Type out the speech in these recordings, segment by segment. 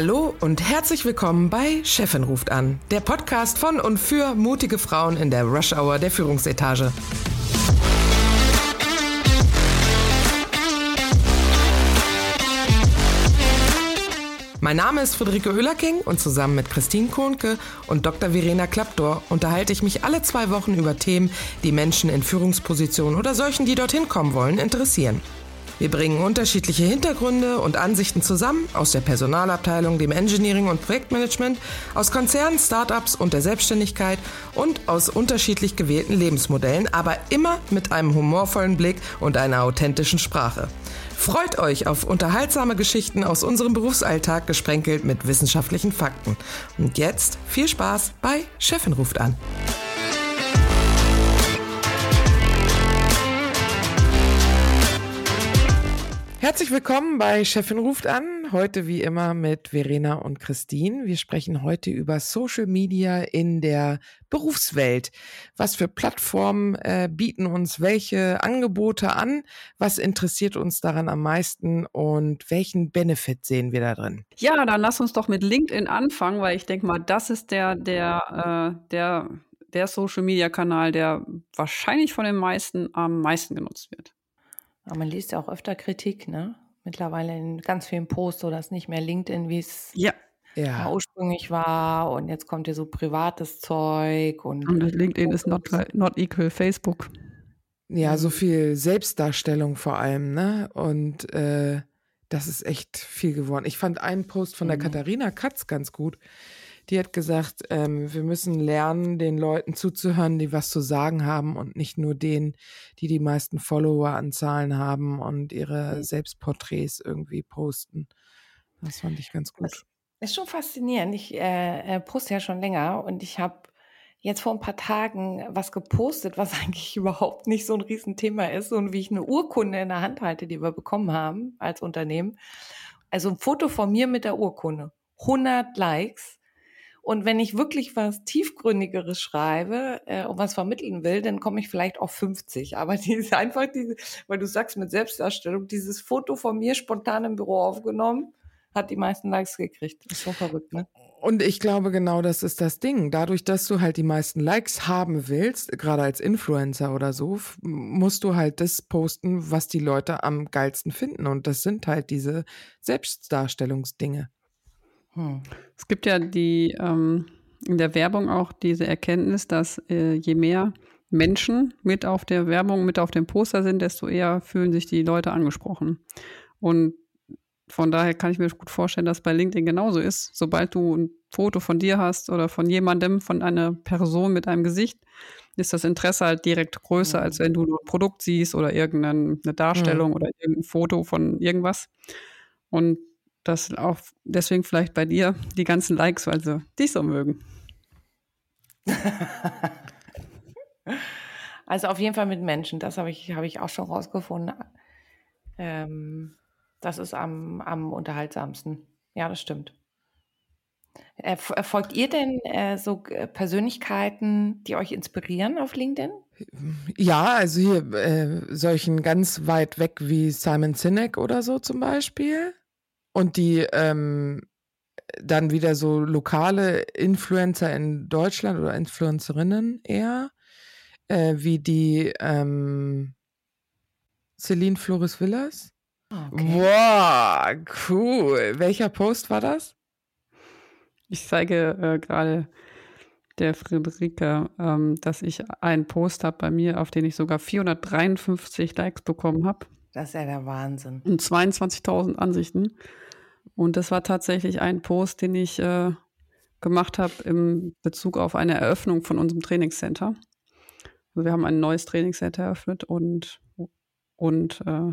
Hallo und herzlich willkommen bei Chefin ruft an, der Podcast von und für mutige Frauen in der Rush Hour der Führungsetage. Mein Name ist Friederike Oehlerking und zusammen mit Christine Kohnke und Dr. Verena Klappdor unterhalte ich mich alle zwei Wochen über Themen, die Menschen in Führungspositionen oder solchen, die dorthin kommen wollen, interessieren. Wir bringen unterschiedliche Hintergründe und Ansichten zusammen aus der Personalabteilung, dem Engineering und Projektmanagement, aus Konzernen, Startups und der Selbstständigkeit und aus unterschiedlich gewählten Lebensmodellen, aber immer mit einem humorvollen Blick und einer authentischen Sprache. Freut euch auf unterhaltsame Geschichten aus unserem Berufsalltag gesprenkelt mit wissenschaftlichen Fakten. Und jetzt viel Spaß bei Chefin ruft an. Herzlich willkommen bei Chefin ruft an. Heute wie immer mit Verena und Christine. Wir sprechen heute über Social Media in der Berufswelt. Was für Plattformen äh, bieten uns welche Angebote an? Was interessiert uns daran am meisten und welchen Benefit sehen wir da drin? Ja, dann lass uns doch mit LinkedIn anfangen, weil ich denke mal, das ist der, der, äh, der, der Social Media Kanal, der wahrscheinlich von den meisten am meisten genutzt wird. Aber man liest ja auch öfter Kritik, ne? Mittlerweile in ganz vielen Posts, so dass nicht mehr LinkedIn, wie es ja. Ja. ursprünglich war und jetzt kommt hier so privates Zeug und, und LinkedIn ist not, not equal Facebook. Ja, so viel Selbstdarstellung vor allem, ne? Und äh, das ist echt viel geworden. Ich fand einen Post von der mhm. Katharina Katz ganz gut die hat gesagt, ähm, wir müssen lernen, den Leuten zuzuhören, die was zu sagen haben und nicht nur denen, die die meisten Follower-Anzahlen haben und ihre mhm. Selbstporträts irgendwie posten. Das fand ich ganz gut. Das ist schon faszinierend. Ich äh, äh, poste ja schon länger und ich habe jetzt vor ein paar Tagen was gepostet, was eigentlich überhaupt nicht so ein Riesenthema ist und wie ich eine Urkunde in der Hand halte, die wir bekommen haben als Unternehmen. Also ein Foto von mir mit der Urkunde. 100 Likes. Und wenn ich wirklich was tiefgründigeres schreibe äh, und was vermitteln will, dann komme ich vielleicht auf 50. Aber die ist einfach diese, weil du sagst mit Selbstdarstellung, dieses Foto von mir spontan im Büro aufgenommen, hat die meisten Likes gekriegt. Ist so verrückt, ne? Und ich glaube, genau das ist das Ding. Dadurch, dass du halt die meisten Likes haben willst, gerade als Influencer oder so, musst du halt das posten, was die Leute am geilsten finden. Und das sind halt diese Selbstdarstellungsdinge. Hm. Es gibt ja die ähm, in der Werbung auch diese Erkenntnis, dass äh, je mehr Menschen mit auf der Werbung, mit auf dem Poster sind, desto eher fühlen sich die Leute angesprochen. Und von daher kann ich mir gut vorstellen, dass bei LinkedIn genauso ist. Sobald du ein Foto von dir hast oder von jemandem, von einer Person mit einem Gesicht, ist das Interesse halt direkt größer, mhm. als wenn du nur ein Produkt siehst oder irgendeine Darstellung mhm. oder irgendein Foto von irgendwas. Und das auch deswegen vielleicht bei dir die ganzen Likes, weil sie dich so mögen. also auf jeden Fall mit Menschen, das habe ich, hab ich auch schon rausgefunden. Ähm, das ist am, am unterhaltsamsten. Ja, das stimmt. Folgt ihr denn äh, so äh, Persönlichkeiten, die euch inspirieren auf LinkedIn? Ja, also hier äh, solchen ganz weit weg wie Simon Sinek oder so zum Beispiel und die ähm, dann wieder so lokale Influencer in Deutschland oder Influencerinnen eher, äh, wie die ähm, Celine Flores Villas. Okay. Wow, cool. Welcher Post war das? Ich zeige äh, gerade der Friederike, ähm, dass ich einen Post habe bei mir, auf den ich sogar 453 Likes bekommen habe. Das ist ja der Wahnsinn. Und 22.000 Ansichten. Und das war tatsächlich ein Post, den ich äh, gemacht habe im Bezug auf eine Eröffnung von unserem Trainingscenter. Also wir haben ein neues Trainingscenter eröffnet und, und äh,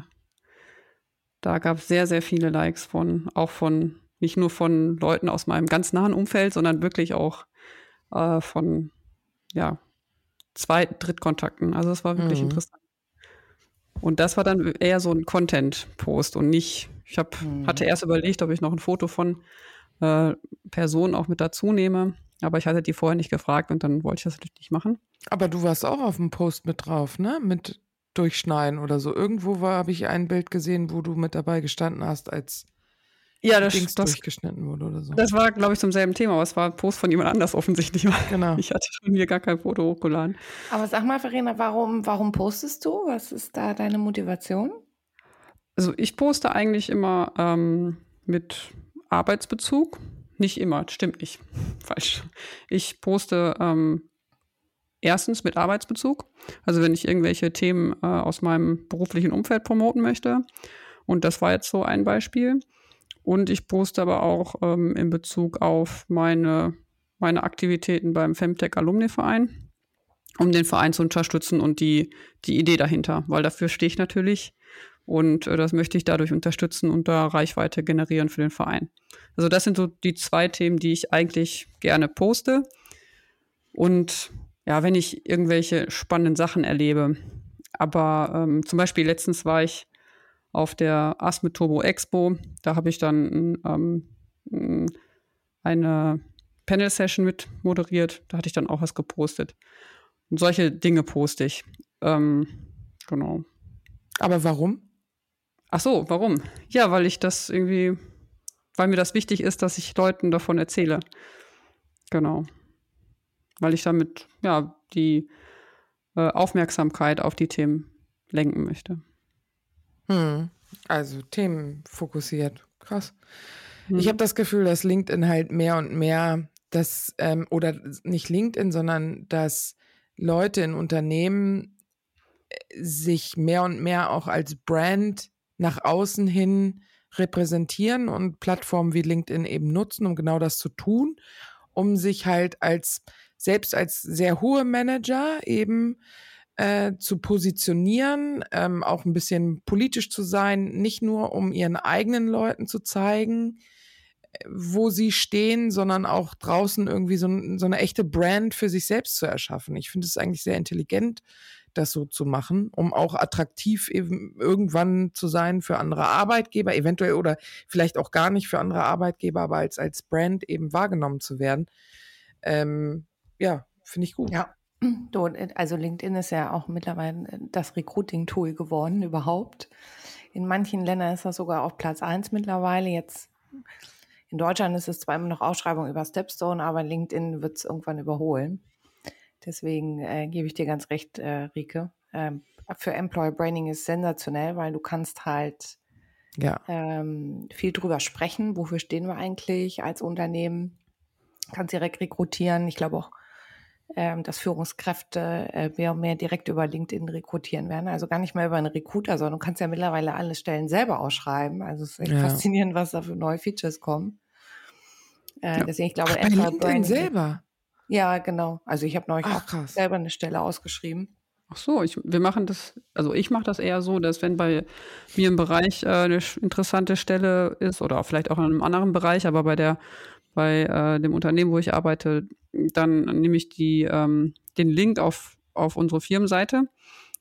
da gab es sehr, sehr viele Likes von, auch von, nicht nur von Leuten aus meinem ganz nahen Umfeld, sondern wirklich auch äh, von, ja, Zweit-, Drittkontakten. Also es war wirklich mhm. interessant. Und das war dann eher so ein Content-Post und nicht, ich hab, mhm. hatte erst überlegt, ob ich noch ein Foto von äh, Personen auch mit dazu nehme, aber ich hatte die vorher nicht gefragt und dann wollte ich das natürlich nicht machen. Aber du warst auch auf dem Post mit drauf, ne? Mit Durchschneiden oder so. Irgendwo habe ich ein Bild gesehen, wo du mit dabei gestanden hast als ja, das, Dings das, durchgeschnitten wurde oder so. das war, glaube ich, zum selben Thema, aber es war ein Post von jemand anders offensichtlich. Genau. Ich hatte schon hier gar kein Foto hochgeladen. Aber sag mal, Verena, warum, warum postest du? Was ist da deine Motivation? Also ich poste eigentlich immer ähm, mit Arbeitsbezug. Nicht immer, stimmt nicht. Falsch. Ich poste ähm, erstens mit Arbeitsbezug. Also wenn ich irgendwelche Themen äh, aus meinem beruflichen Umfeld promoten möchte. Und das war jetzt so ein Beispiel. Und ich poste aber auch ähm, in Bezug auf meine, meine Aktivitäten beim Femtech Alumni Verein, um den Verein zu unterstützen und die, die Idee dahinter, weil dafür stehe ich natürlich und äh, das möchte ich dadurch unterstützen und da Reichweite generieren für den Verein. Also das sind so die zwei Themen, die ich eigentlich gerne poste. Und ja, wenn ich irgendwelche spannenden Sachen erlebe, aber ähm, zum Beispiel letztens war ich auf der Asmit Turbo Expo. Da habe ich dann ähm, eine Panel-Session mit moderiert. Da hatte ich dann auch was gepostet. Und solche Dinge poste ich. Ähm, genau. Aber warum? Ach so, warum? Ja, weil ich das irgendwie, weil mir das wichtig ist, dass ich Leuten davon erzähle. Genau. Weil ich damit, ja, die äh, Aufmerksamkeit auf die Themen lenken möchte. Hm. Also themenfokussiert. Krass. Hm. Ich habe das Gefühl, dass LinkedIn halt mehr und mehr das, ähm, oder nicht LinkedIn, sondern dass Leute in Unternehmen äh, sich mehr und mehr auch als Brand nach außen hin repräsentieren und Plattformen wie LinkedIn eben nutzen, um genau das zu tun, um sich halt als selbst als sehr hohe Manager eben äh, zu positionieren, ähm, auch ein bisschen politisch zu sein, nicht nur um ihren eigenen Leuten zu zeigen, äh, wo sie stehen, sondern auch draußen irgendwie so, so eine echte Brand für sich selbst zu erschaffen. Ich finde es eigentlich sehr intelligent, das so zu machen, um auch attraktiv eben irgendwann zu sein für andere Arbeitgeber, eventuell oder vielleicht auch gar nicht für andere Arbeitgeber, aber als, als Brand eben wahrgenommen zu werden. Ähm, ja, finde ich gut. Ja, also LinkedIn ist ja auch mittlerweile äh, das Recruiting-Tool geworden überhaupt. In manchen Ländern ist das sogar auf Platz 1 mittlerweile. Jetzt in Deutschland ist es zwar immer noch Ausschreibung über Stepstone, aber LinkedIn wird es irgendwann überholen. Deswegen äh, gebe ich dir ganz recht, äh, Rike. Ähm, für Employer Branding ist sensationell, weil du kannst halt ja. ähm, viel drüber sprechen. Wofür stehen wir eigentlich als Unternehmen? Kannst direkt rekrutieren. Ich glaube auch, dass Führungskräfte äh, mehr und mehr direkt über LinkedIn rekrutieren werden. Also gar nicht mehr über einen Recruiter, sondern du kannst ja mittlerweile alle Stellen selber ausschreiben. Also es ist echt ja. faszinierend, was da für neue Features kommen. Äh, ja. Deswegen, ich glaube, Ach, bei LinkedIn Branding, selber. Ja, genau. Also ich habe neulich Ach, auch selber eine Stelle ausgeschrieben. Ach so, ich, wir machen das, also ich mache das eher so, dass wenn bei mir im Bereich äh, eine interessante Stelle ist oder vielleicht auch in einem anderen Bereich, aber bei der bei äh, dem Unternehmen, wo ich arbeite, dann nehme ich die, ähm, den Link auf, auf unsere Firmenseite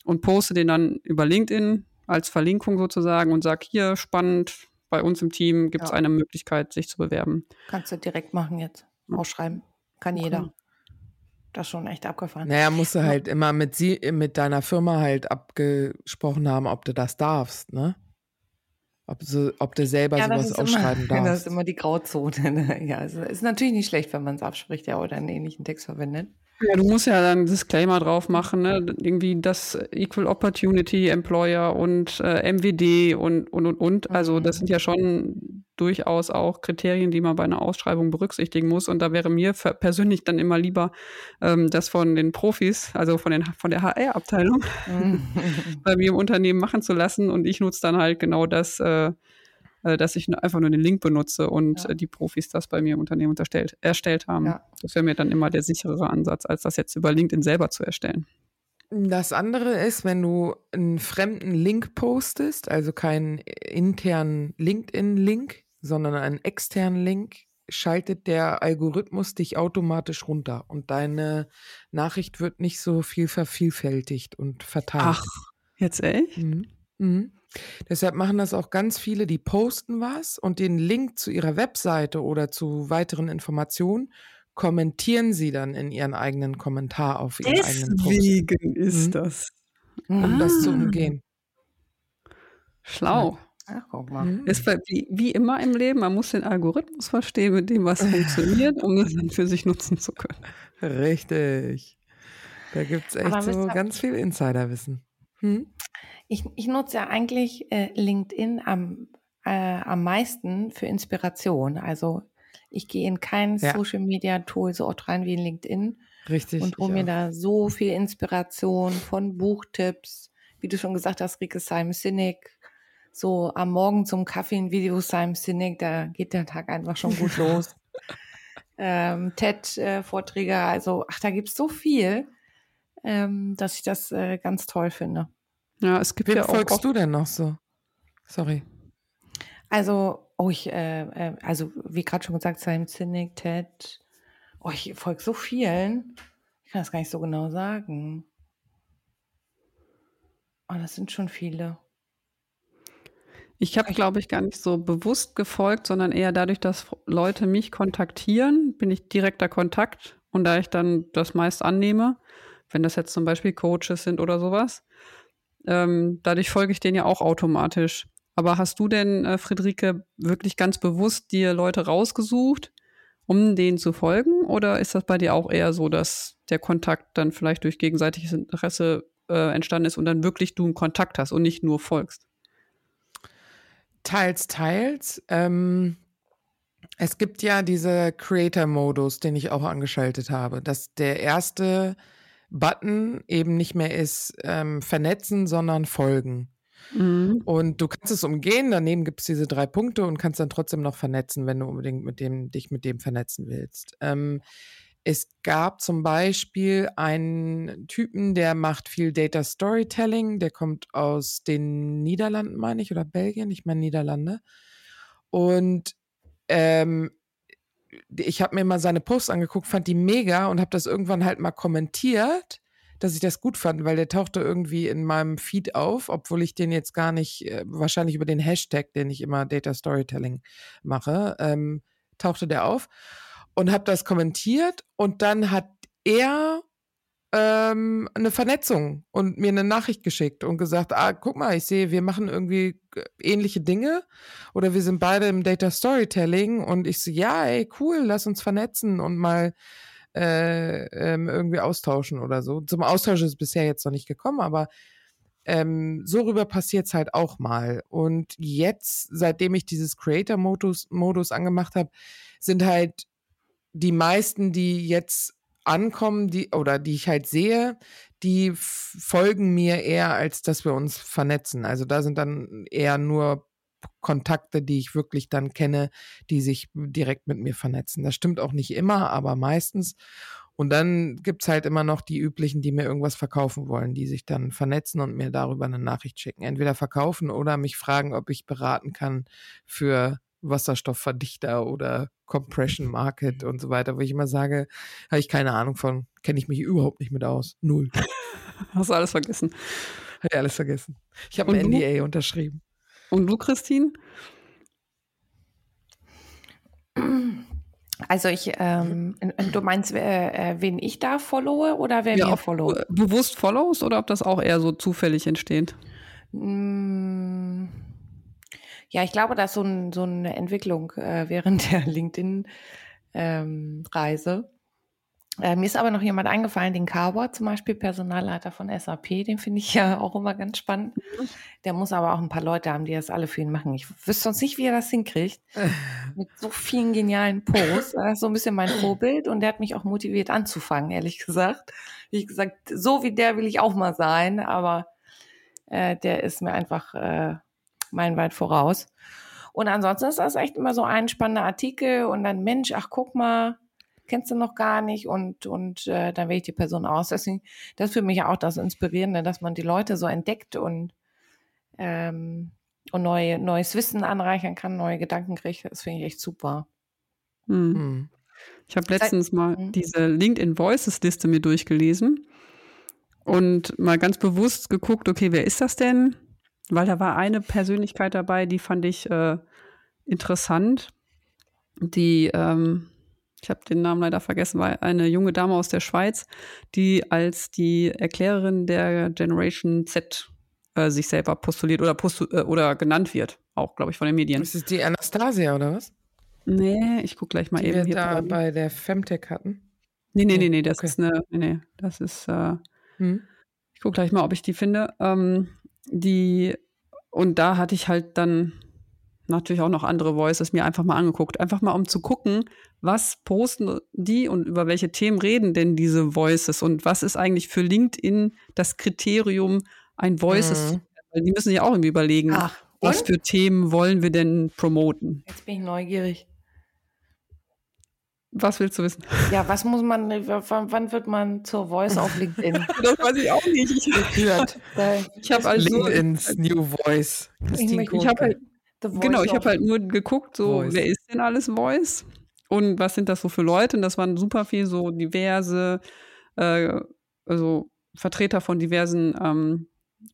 und poste den dann über LinkedIn als Verlinkung sozusagen und sage, hier spannend, bei uns im Team gibt es ja. eine Möglichkeit, sich zu bewerben. Kannst du direkt machen jetzt, ausschreiben. Kann jeder. Das ist schon echt abgefahren. Naja, musst du halt immer mit sie, mit deiner Firma halt abgesprochen haben, ob du das darfst, ne? Ob, so, ob du selber ja, sowas ausschreiben darfst. Das ist immer die Grauzone. Ne? Ja, es ist natürlich nicht schlecht, wenn man es abspricht, ja, oder einen ähnlichen Text verwendet. Ja, du musst ja dann Disclaimer drauf machen, ne? Irgendwie das Equal Opportunity Employer und äh, MWD und und und und. Also das sind ja schon durchaus auch Kriterien, die man bei einer Ausschreibung berücksichtigen muss. Und da wäre mir persönlich dann immer lieber, ähm, das von den Profis, also von, den, von der HR-Abteilung, bei mir im Unternehmen machen zu lassen. Und ich nutze dann halt genau das, äh, äh dass ich einfach nur den Link benutze und ja. Äh, die Profis das bei mir im Unternehmen unterstellt, erstellt haben. Ja. Das wäre mir dann immer der sicherere Ansatz, als das jetzt über LinkedIn selber zu erstellen. Das andere ist, wenn du einen fremden Link postest, also keinen internen LinkedIn-Link, sondern einen externen Link, schaltet der Algorithmus dich automatisch runter und deine Nachricht wird nicht so viel vervielfältigt und verteilt. Ach, jetzt echt? Mhm. Mhm. Deshalb machen das auch ganz viele, die posten was und den Link zu ihrer Webseite oder zu weiteren Informationen kommentieren sie dann in ihren eigenen Kommentar auf ihren Deswegen eigenen Post. Deswegen ist mhm. das. Um ah. das zu umgehen. Schlau. Ach, guck mal. Mhm. Ist wie, wie, immer im Leben, man muss den Algorithmus verstehen, mit dem was funktioniert, um es dann für sich nutzen zu können. Richtig. Da gibt es echt so ganz viel Insiderwissen. Hm? Ich, ich, nutze ja eigentlich äh, LinkedIn am, äh, am meisten für Inspiration. Also ich gehe in kein ja. Social Media Tool so oft rein wie in LinkedIn. Richtig. Und hole mir auch. da so viel Inspiration von Buchtipps, wie du schon gesagt hast, Rike Simon Sinek, so am Morgen zum Kaffee ein Video Simon Sinek, da geht der Tag einfach schon gut los. ähm, TED-Vorträge, äh, also ach, da gibt es so viel, ähm, dass ich das äh, ganz toll finde. Ja, es gibt Wem ja auch. folgst du denn noch so? Sorry. Also, oh, ich, äh, äh also wie gerade schon gesagt, Simon Sinek, TED, oh, ich folge so vielen. Ich kann das gar nicht so genau sagen. Oh, das sind schon viele. Ich habe, glaube ich, gar nicht so bewusst gefolgt, sondern eher dadurch, dass Leute mich kontaktieren, bin ich direkter Kontakt. Und da ich dann das meist annehme, wenn das jetzt zum Beispiel Coaches sind oder sowas, ähm, dadurch folge ich denen ja auch automatisch. Aber hast du denn, äh, Friederike, wirklich ganz bewusst dir Leute rausgesucht, um denen zu folgen? Oder ist das bei dir auch eher so, dass der Kontakt dann vielleicht durch gegenseitiges Interesse äh, entstanden ist und dann wirklich du einen Kontakt hast und nicht nur folgst? Teils, teils. Ähm, es gibt ja diese Creator-Modus, den ich auch angeschaltet habe, dass der erste Button eben nicht mehr ist ähm, vernetzen, sondern folgen. Mhm. Und du kannst es umgehen, daneben gibt es diese drei Punkte und kannst dann trotzdem noch vernetzen, wenn du unbedingt mit dem, dich mit dem vernetzen willst. Ähm, es gab zum Beispiel einen Typen, der macht viel Data Storytelling, der kommt aus den Niederlanden, meine ich, oder Belgien, ich meine Niederlande. Und ähm, ich habe mir mal seine Posts angeguckt, fand die mega und habe das irgendwann halt mal kommentiert, dass ich das gut fand, weil der tauchte irgendwie in meinem Feed auf, obwohl ich den jetzt gar nicht, äh, wahrscheinlich über den Hashtag, den ich immer Data Storytelling mache, ähm, tauchte der auf und habe das kommentiert und dann hat er ähm, eine Vernetzung und mir eine Nachricht geschickt und gesagt, ah, guck mal, ich sehe, wir machen irgendwie ähnliche Dinge oder wir sind beide im Data Storytelling und ich so, ja, ey, cool, lass uns vernetzen und mal äh, ähm, irgendwie austauschen oder so. Zum Austausch ist es bisher jetzt noch nicht gekommen, aber ähm, so rüber passiert es halt auch mal. Und jetzt, seitdem ich dieses Creator-Modus Modus angemacht habe, sind halt die meisten, die jetzt ankommen, die oder die ich halt sehe, die folgen mir eher, als dass wir uns vernetzen. Also da sind dann eher nur Kontakte, die ich wirklich dann kenne, die sich direkt mit mir vernetzen. Das stimmt auch nicht immer, aber meistens. Und dann gibt es halt immer noch die üblichen, die mir irgendwas verkaufen wollen, die sich dann vernetzen und mir darüber eine Nachricht schicken. Entweder verkaufen oder mich fragen, ob ich beraten kann für Wasserstoffverdichter oder Compression Market und so weiter, wo ich immer sage, habe ich keine Ahnung von, kenne ich mich überhaupt nicht mit aus. Null. Hast du alles vergessen? Habe ich alles vergessen. Ich habe ein NDA unterschrieben. Und du, Christine? Also ich, ähm, du meinst, äh, äh, wen ich da followe oder wer ja, mir follow? Bewusst follows oder ob das auch eher so zufällig entsteht? Mm. Ja, ich glaube, dass so, ein, so eine Entwicklung äh, während der LinkedIn-Reise. Ähm, äh, mir ist aber noch jemand eingefallen, den Carver zum Beispiel, Personalleiter von SAP, den finde ich ja auch immer ganz spannend. Mhm. Der muss aber auch ein paar Leute haben, die das alle für ihn machen. Ich wüsste sonst nicht, wie er das hinkriegt. Mit so vielen genialen Posts. Er ist so ein bisschen mein Vorbild und der hat mich auch motiviert anzufangen, ehrlich gesagt. Wie gesagt, so wie der will ich auch mal sein, aber äh, der ist mir einfach äh, meilenweit voraus. Und ansonsten ist das echt immer so ein spannender Artikel und dann, Mensch, ach guck mal, kennst du noch gar nicht und, und äh, dann wähle ich die Person aus. Deswegen, das ist für mich auch das Inspirierende, dass man die Leute so entdeckt und, ähm, und neue, neues Wissen anreichern kann, neue Gedanken kriegt. Das finde ich echt super. Hm. Hm. Ich habe letztens mal hm. diese LinkedIn Voices Liste mir durchgelesen und mal ganz bewusst geguckt, okay, wer ist das denn? Weil da war eine Persönlichkeit dabei, die fand ich äh, interessant. Die, ähm, ich habe den Namen leider vergessen, war eine junge Dame aus der Schweiz, die als die Erklärerin der Generation Z äh, sich selber postuliert oder, postu äh, oder genannt wird, auch, glaube ich, von den Medien. Ist es die Anastasia oder was? Nee, ich gucke gleich mal die eben wir hier. da dran. bei der Femtech hatten. Nee, nee, nee, nee, das Okay. ist eine, nee, nee, das ist, äh, Hm? ich gucke gleich mal, ob ich die finde. Ähm, die, und da hatte ich halt dann natürlich auch noch andere Voices mir einfach mal angeguckt. Einfach mal, um zu gucken, was posten die und über welche Themen reden denn diese Voices und was ist eigentlich für LinkedIn das Kriterium, ein Voices Mhm. zu werden? Weil die müssen sich auch irgendwie überlegen, Ach, was für Themen wollen wir denn promoten? Jetzt bin ich neugierig. Was willst du wissen? Ja, was muss man, w- wann, wird man zur Voice auf LinkedIn Das weiß ich auch nicht. Ich, ich habe also LinkedIn's New Voice. Christine möchte- ich habe halt Genau, ich habe halt nur geguckt, so, Voice. wer ist denn alles Voice? Und was sind das so für Leute? Und das waren super viel so diverse, äh, also Vertreter von diversen ähm,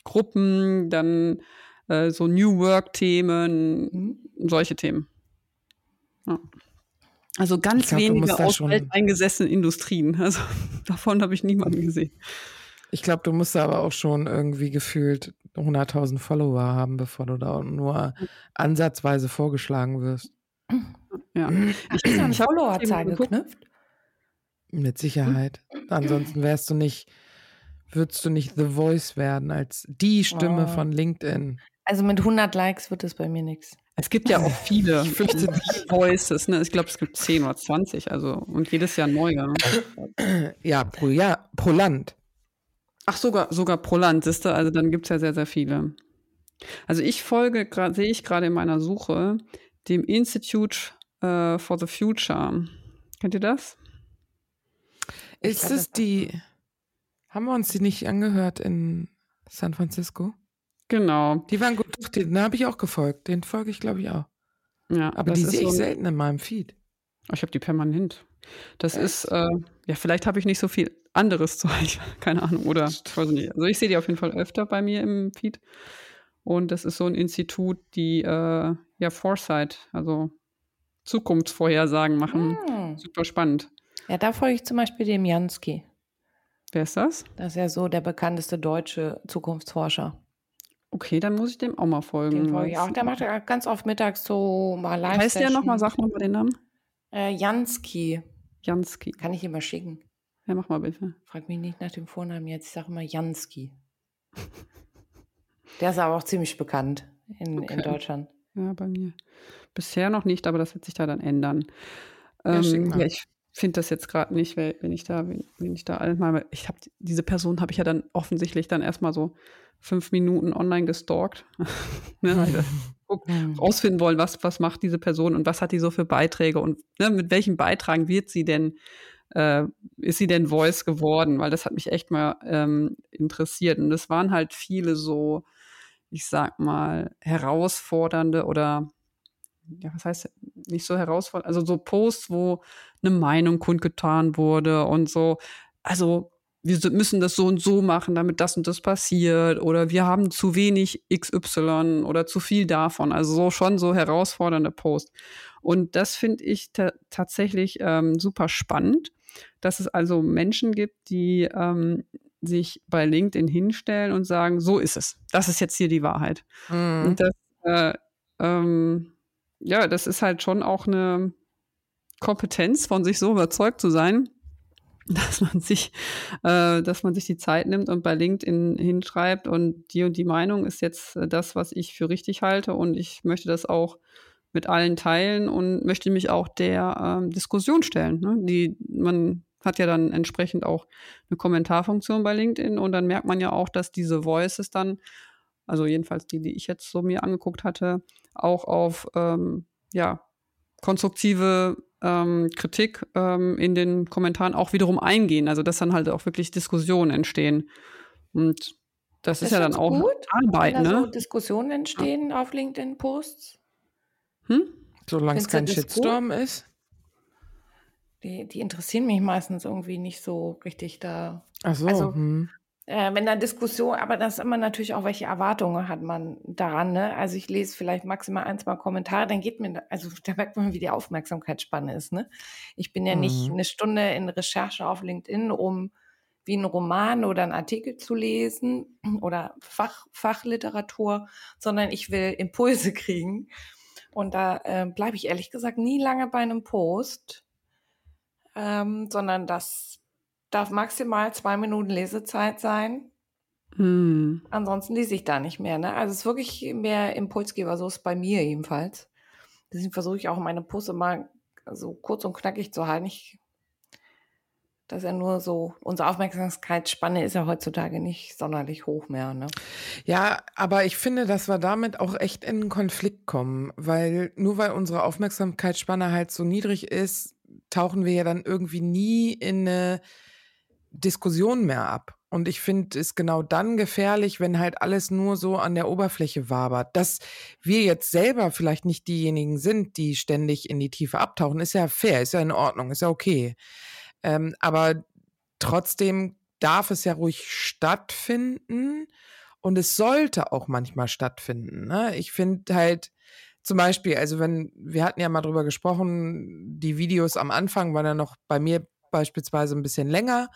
Gruppen, dann äh, so New Work-Themen, Hm? solche Themen. Ja. Also ganz Ich glaub, wenige aus schon- alteingesessenen Industrien. Also davon habe ich niemanden gesehen. Ich glaube, du musst aber auch schon irgendwie gefühlt 100.000 Follower haben, bevor du da nur ansatzweise vorgeschlagen wirst. Ja. Ach, ist an ich Followerzahl geknüpft? Mit Sicherheit. Ansonsten wärst du nicht, würdest du nicht The Voice werden als die Stimme Oh. von LinkedIn. Also mit 100 Likes wird es bei mir nichts. Es gibt ja auch viele Ich fürchte Voices, ne? Ich glaube, es gibt 10 oder 20, also und jedes Jahr neue. Ja, pro Jahr, pro Land. Ach, sogar, sogar pro Land, siehst du, also dann gibt es ja sehr, sehr viele. Also ich folge, gerade sehe ich gerade in meiner Suche, dem Institute äh, for the Future. Kennt ihr das? Ist es das- die, haben wir uns die nicht angehört in San Francisco? Genau. Die waren gut, den habe ich auch gefolgt. Den folge ich, glaube ich, auch. Ja, Aber die sehe ich so selten in meinem Feed. Ich habe die permanent. Das ist, äh, ja, vielleicht habe ich nicht so viel anderes zu ich, keine Ahnung, oder ich weiß nicht. Also ich sehe die auf jeden Fall öfter bei mir im Feed. Und das ist so ein Institut, die äh, ja Foresight, also Zukunftsvorhersagen machen. Hm. Super spannend. Ja, da folge ich zum Beispiel dem Jansky. Wer ist das? Das ist ja so der bekannteste deutsche Zukunftsforscher. Okay, dann muss ich dem auch mal folgen. Den folge ich auch. Der macht ja ganz oft mittags so mal live. Heißt der nochmal? Sag nochmal den Namen. Äh, Jansky. Jansky. Kann ich ihm mal schicken. Ja, mach mal bitte. Frag mich nicht nach dem Vornamen jetzt. Ich sage immer Jansky. Der ist aber auch ziemlich bekannt in, in Okay. Deutschland. Ja, bei mir. Bisher noch nicht, aber das wird sich da dann ändern. Ja, Ähm, mal. ja, ich finde das jetzt gerade nicht, weil, wenn ich da, wenn, wenn ich da einmal, ich habe diese Person habe ich ja dann offensichtlich dann erstmal so fünf Minuten online gestalkt. ne, rausfinden wollen, was, was macht diese Person und was hat die so für Beiträge und ne, mit welchen Beitragen wird sie denn, äh, ist sie denn Voice geworden? Weil das hat mich echt mal ähm, interessiert. Und es waren halt viele so, ich sag mal, herausfordernde oder ja, was heißt nicht so herausfordernd, also so Posts, wo eine Meinung kundgetan wurde und so, also wir müssen das so und so machen, damit das und das passiert oder wir haben zu wenig XY oder zu viel davon, also so schon so herausfordernde Posts. Und das finde ich ta tatsächlich ähm, super spannend, dass es also Menschen gibt, die ähm, sich bei LinkedIn hinstellen und sagen, so ist es. Das ist jetzt hier die Wahrheit. Mhm. Und das, äh, ähm, ja, das ist halt schon auch eine Kompetenz, von sich so überzeugt zu sein, dass man sich, äh, dass man sich die Zeit nimmt und bei LinkedIn hinschreibt und die und die Meinung ist jetzt äh, das, was ich für richtig halte und ich möchte das auch mit allen teilen und möchte mich auch der ähm, Diskussion stellen. Ne? Die, man hat ja dann entsprechend auch eine Kommentarfunktion bei LinkedIn und dann merkt man ja auch, dass diese Voices dann, also jedenfalls die, die ich jetzt so mir angeguckt hatte, auch auf ähm, ja, konstruktive ähm, Kritik ähm, in den Kommentaren auch wiederum eingehen. Also dass dann halt auch wirklich Diskussionen entstehen. Und das ist, Ist ja dann das auch gut, Arbeit, Wenn da so ne? Diskussionen entstehen auf LinkedIn-Posts, Hm? Solange es kein das gut? Shitstorm ist. die, die interessieren mich meistens irgendwie nicht so richtig da. Ach so. Also- hm. Äh, wenn da Diskussion, aber das ist immer natürlich auch, welche Erwartungen hat man daran, ne? Also ich lese vielleicht maximal ein, zwei Kommentare, dann geht mir, also da merkt man, wie die Aufmerksamkeitsspanne ist, ne? Ich bin ja nicht Mhm. eine Stunde in Recherche auf LinkedIn, um wie ein Roman oder ein Artikel zu lesen oder Fach, Fachliteratur, sondern ich will Impulse kriegen. Und da äh, bleibe ich ehrlich gesagt nie lange bei einem Post, ähm, sondern das darf maximal zwei Minuten Lesezeit sein. Hm. Ansonsten lese ich da nicht mehr. Ne? Also es ist wirklich mehr Impulsgeber, so ist es bei mir jedenfalls. Deswegen versuche ich auch meine Posts immer so kurz und knackig zu halten. Ich das ist ja nur so, unsere Aufmerksamkeitsspanne ist ja heutzutage nicht sonderlich hoch mehr. Ne? Ja, aber ich finde, dass wir damit auch echt in einen Konflikt kommen, weil nur weil unsere Aufmerksamkeitsspanne halt so niedrig ist, tauchen wir ja dann irgendwie nie in eine Diskussion mehr ab. Und ich finde es genau dann gefährlich, wenn halt alles nur so an der Oberfläche wabert. Dass wir jetzt selber vielleicht nicht diejenigen sind, die ständig in die Tiefe abtauchen, ist ja fair, ist ja in Ordnung, ist ja okay. Ähm, aber trotzdem darf es ja ruhig stattfinden und es sollte auch manchmal stattfinden. Ne? Ich finde halt zum Beispiel, also wenn, wir hatten ja mal drüber gesprochen, die Videos am Anfang waren ja noch bei mir beispielsweise ein bisschen länger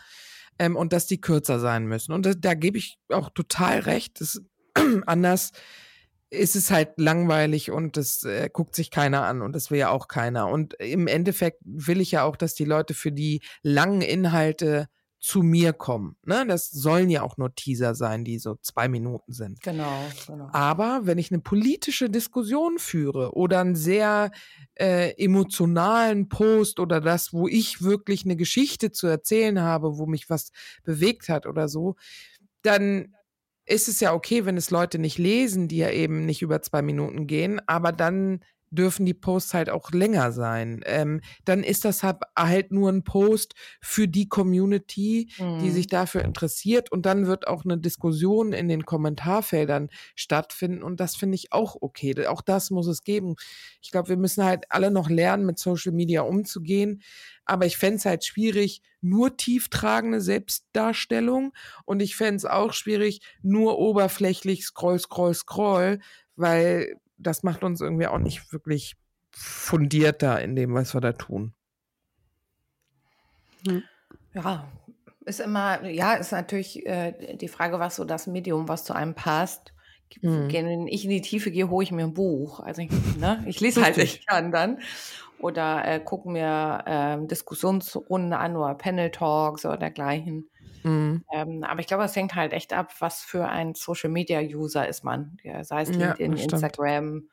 ähm, und dass die kürzer sein müssen. Und da, da gebe ich auch total recht. Das, anders ist es halt langweilig und das äh, guckt sich keiner an und das will ja auch keiner. Und im Endeffekt will ich ja auch, dass die Leute für die langen Inhalte zu mir kommen. Ne? Das sollen ja auch nur Teaser sein, die so zwei Minuten sind. Genau, genau. Aber wenn ich eine politische Diskussion führe oder einen sehr äh, emotionalen Post oder das, wo ich wirklich eine Geschichte zu erzählen habe, wo mich was bewegt hat oder so, dann ist es ja okay, wenn es Leute nicht lesen, die ja eben nicht über zwei Minuten gehen, aber dann dürfen die Posts halt auch länger sein. Ähm, dann ist das halt, nur ein Post für die Community, mhm. die sich dafür interessiert und dann wird auch eine Diskussion in den Kommentarfeldern stattfinden und das finde ich auch okay. Auch das muss es geben. Ich glaube, wir müssen halt alle noch lernen, mit Social Media umzugehen, aber ich fände es halt schwierig, nur tieftragende Selbstdarstellung und ich fände es auch schwierig, nur oberflächlich scroll, scroll, scroll, weil das macht uns irgendwie auch nicht wirklich fundierter in dem, was wir da tun. Hm. Ja, ist immer, ja, ist natürlich äh, die Frage, was so das Medium, was zu einem passt. Mhm. Wenn ich in die Tiefe gehe, hole ich mir ein Buch. Also ich, ne, ich lese halt nicht gern dann oder äh, gucken mir äh, Diskussionsrunden an oder Panel Talks oder dergleichen. Mhm. Ähm, aber ich glaube, es hängt halt echt ab, was für ein Social Media User ist man. Ja, sei es LinkedIn, ja, Instagram.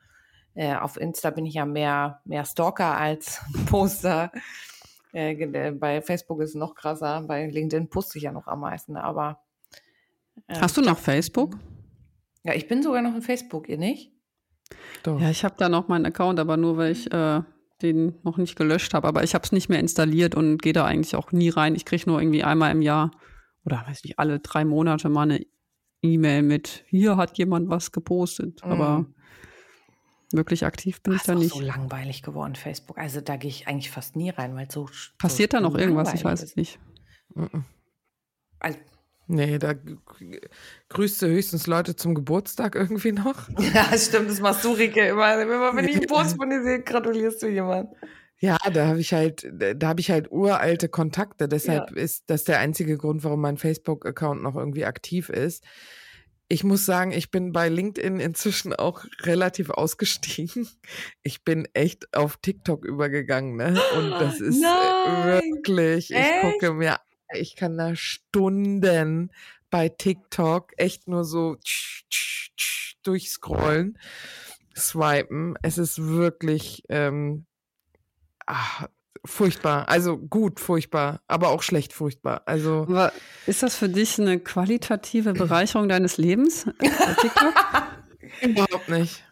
Äh, auf Insta bin ich ja mehr, mehr Stalker als Poster. Äh, bei Facebook ist es noch krasser. Bei LinkedIn poste ich ja noch am meisten. Aber äh, hast du noch Facebook? Ja, ich bin sogar noch in Facebook, ihr nicht? Doch. Ja, ich habe da noch meinen Account, aber nur weil ich äh, den noch nicht gelöscht habe. Aber ich habe es nicht mehr installiert und gehe da eigentlich auch nie rein. Ich kriege nur irgendwie einmal im Jahr oder weiß nicht, alle drei Monate mal eine E-Mail mit, hier hat jemand was gepostet. Mhm. Aber wirklich aktiv bin Ach, ich da nicht. Ist so langweilig geworden, Facebook. Also da gehe ich eigentlich fast nie rein, weil so. Passiert so da noch irgendwas? Ich weiß es nicht. Mhm. Also, Nee, da grüßt du höchstens Leute zum Geburtstag irgendwie noch. Ja, stimmt, das machst du, Rike, immer. Immer wenn ich einen Post von dir sehe, gratulierst du jemand. Ja, da habe ich halt, da habe ich halt uralte Kontakte. Deshalb ja. ist das der einzige Grund, warum mein Facebook-Account noch irgendwie aktiv ist. Ich muss sagen, ich bin bei LinkedIn inzwischen auch relativ ausgestiegen. Ich bin echt auf TikTok übergegangen, ne? Und das ist äh, Nein. wirklich, ich echt? gucke mir ich kann da Stunden bei TikTok echt nur so durchscrollen, swipen. Es ist wirklich ähm, ach, furchtbar. Also gut, furchtbar, aber auch schlecht, furchtbar. Also aber ist das für dich eine qualitative Bereicherung deines Lebens? TikTok? Überhaupt nicht.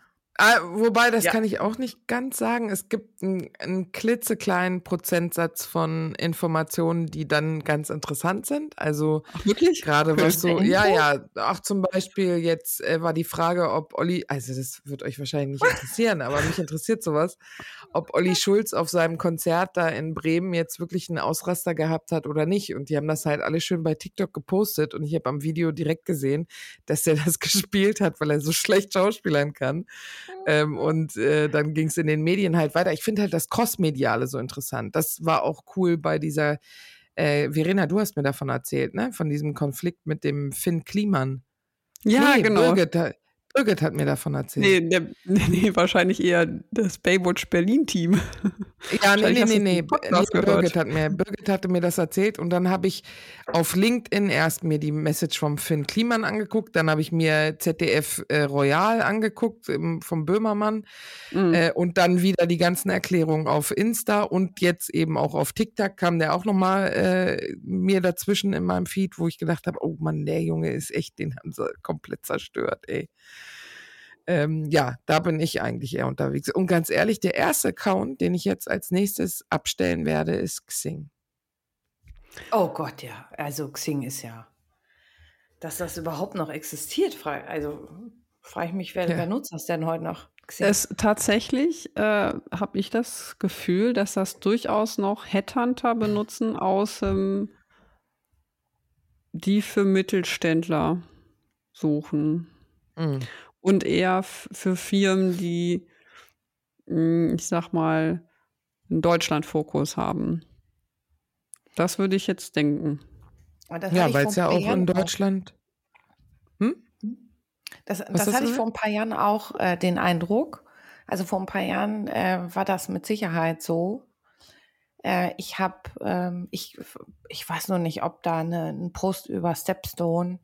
Ah, wobei, das ja. kann ich auch nicht ganz sagen. Es gibt einen, einen klitzekleinen Prozentsatz von Informationen, die dann ganz interessant sind. Also Ach, wirklich? Gerade was so, ja, ja. Auch zum Beispiel jetzt äh, war die Frage, ob Olli, also das wird euch wahrscheinlich nicht interessieren, aber mich interessiert sowas, ob Olli Schulz auf seinem Konzert da in Bremen jetzt wirklich einen Ausraster gehabt hat oder nicht. Und die haben das halt alle schön bei TikTok gepostet und ich habe am Video direkt gesehen, dass der das gespielt hat, weil er so schlecht schauspielern kann. Ähm, und äh, dann ging es in den Medien halt weiter. Ich finde halt das Crossmediale so interessant. Das war auch cool bei dieser Äh, Verena, du hast mir davon erzählt, ne? Von diesem Konflikt mit dem Finn Kliman. Ja, nee, genau. Birgit, Birgit hat mir davon erzählt. Nee, der, nee, nee, wahrscheinlich eher das Baywatch Berlin-Team. Ja, nee, nee, nee, nee. Birgit, hat mir, Birgit hatte mir das erzählt und dann habe ich auf LinkedIn erst mir die Message vom Finn Kliman angeguckt, dann habe ich mir ZDF äh, Royal angeguckt im, vom Böhmermann Mhm. äh, und dann wieder die ganzen Erklärungen auf Insta und jetzt eben auch auf TikTok kam der auch nochmal äh, mir dazwischen in meinem Feed, wo ich gedacht habe, oh Mann, der Junge ist echt, den haben sie komplett zerstört, ey. Ähm, ja, da bin ich eigentlich eher unterwegs. Und ganz ehrlich, der erste Account, den ich jetzt als nächstes abstellen werde, ist Xing. Oh Gott, ja. Also Xing ist ja, dass das überhaupt noch existiert. Frage, also frage ich mich, wer, Ja. wer nutzt das denn heute noch? Xing. Es tatsächlich äh, habe ich das Gefühl, dass das durchaus noch Headhunter benutzen aus ähm, die für Mittelständler suchen Mhm. Und eher für Firmen, die, mh, ich sag mal, einen Deutschland-Fokus haben. Das würde ich jetzt denken. Das Ja, weil es ja auch in Deutschland. Hm? Das, das hast hatte ich vor ein paar Jahren auch äh, den Eindruck. Also vor ein paar Jahren äh, war das mit Sicherheit so. Äh, ich habe, ähm, ich, ich weiß nur nicht, ob da eine, ein Post über Stepstone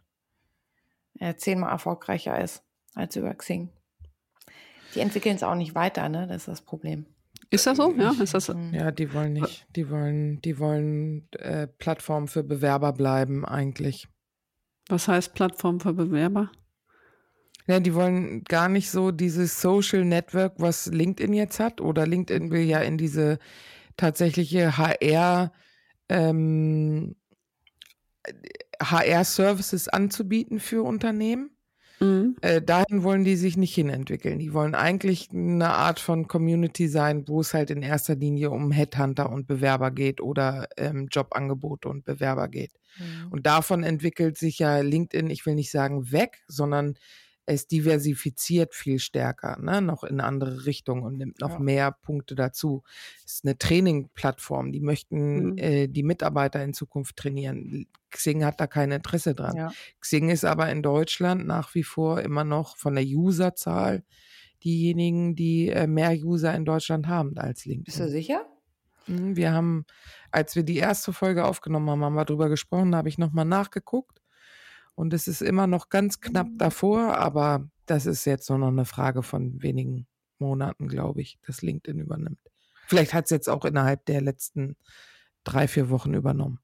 äh, zehnmal erfolgreicher ist als über Xing. Die entwickeln es auch nicht weiter, ne? Das ist das Problem. Ist das so? Ja, ist das. Mhm. Ja, die wollen nicht. Die wollen, die wollen äh, Plattform für Bewerber bleiben eigentlich. Was heißt Plattform für Bewerber? Ja, die wollen gar nicht so dieses Social Network, was LinkedIn jetzt hat, oder LinkedIn will ja in diese tatsächliche HR, ähm, HR-Services anzubieten für Unternehmen. Mhm. Äh, dahin wollen die sich nicht hinentwickeln. Die wollen eigentlich eine Art von Community sein, wo es halt in erster Linie um Headhunter und Bewerber geht oder ähm, Jobangebote und Bewerber geht. Mhm. Und davon entwickelt sich ja LinkedIn, ich will nicht sagen weg, sondern es diversifiziert viel stärker, ne? noch in andere Richtungen und nimmt noch Ja. mehr Punkte dazu. Es ist eine Training-Plattform, die möchten Mhm. äh, die Mitarbeiter in Zukunft trainieren. Xing hat da kein Interesse dran. Ja. Xing ist aber in Deutschland nach wie vor immer noch von der Userzahl diejenigen, die äh, mehr User in Deutschland haben als LinkedIn. Bist du sicher? Mhm, Wir haben, als wir die erste Folge aufgenommen haben, haben wir drüber gesprochen, da habe ich nochmal nachgeguckt. Und es ist immer noch ganz knapp davor, aber das ist jetzt nur noch eine Frage von wenigen Monaten, glaube ich, dass LinkedIn übernimmt. Vielleicht hat es jetzt auch innerhalb der letzten drei, vier Wochen übernommen.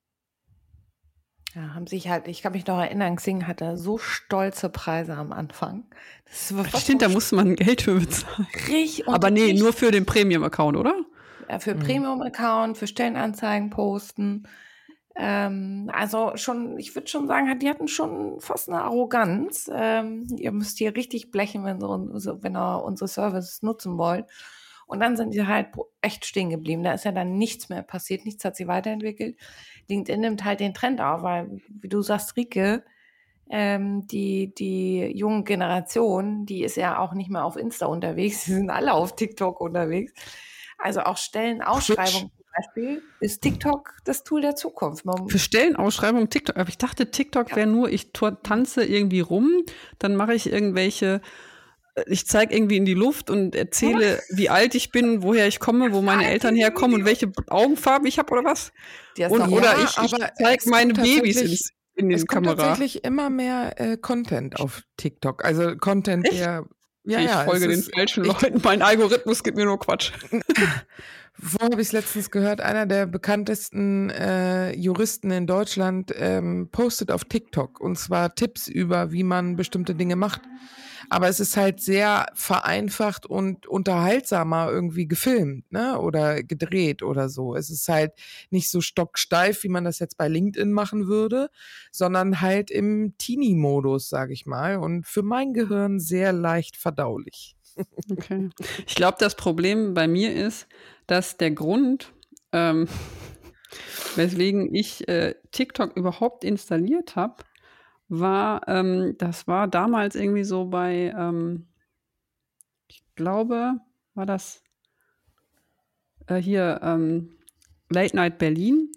Ja, haben sich halt, ich kann mich noch erinnern, Xing hatte so stolze Preise am Anfang. Das Stimmt, da musste man Geld für bezahlen. richtig Aber nee, nur für den Premium-Account, oder? Ja, für Mhm. Premium-Account, für Stellenanzeigen posten. Ähm, also schon, ich würde schon sagen, die hatten schon fast eine Arroganz. Ähm, ihr müsst hier richtig blechen, wenn, so, wenn ihr unsere Services nutzen wollt. Und dann sind die halt echt stehen geblieben. Da ist ja dann nichts mehr passiert, nichts hat sie weiterentwickelt. LinkedIn nimmt halt den Trend auf, weil, wie du sagst, Rike, ähm, die, die junge Generation, die ist ja auch nicht mehr auf Insta unterwegs, die sind alle auf TikTok unterwegs. Also auch Stellenausschreibungen Beispiel ist TikTok das Tool der Zukunft. Man, Für Stellenausschreibung TikTok. Aber ich dachte, TikTok Ja. wäre nur, ich tanze irgendwie rum, dann mache ich irgendwelche, ich zeige irgendwie in die Luft und erzähle, wie alt ich bin, woher ich komme, wo meine Eltern herkommen und welche Augenfarbe ich habe oder was. Und, Ja, oder ich, ich aber zeige meine Babys ins, in den es kommt Kamera. tatsächlich immer mehr äh, Content auf TikTok. Also Content, Echt? der ja, ich ja, folge den falschen ich- Leuten. Mein Algorithmus gibt mir nur Quatsch. Wo habe ich es letztens gehört? Einer der bekanntesten äh, Juristen in Deutschland ähm, postet auf TikTok und zwar Tipps über, wie man bestimmte Dinge macht. Aber es ist halt sehr vereinfacht und unterhaltsamer irgendwie gefilmt, ne? Oder gedreht oder so. Es ist halt nicht so stocksteif, wie man das jetzt bei LinkedIn machen würde, sondern halt im Teenie-Modus, sage ich mal. Und für mein Gehirn sehr leicht verdaulich. Okay. Ich glaube, das Problem bei mir ist, dass der Grund, ähm, weswegen ich äh, TikTok überhaupt installiert habe, war, ähm, das war damals irgendwie so bei, ähm, ich glaube, war das äh, hier ähm, Late Night Berlin.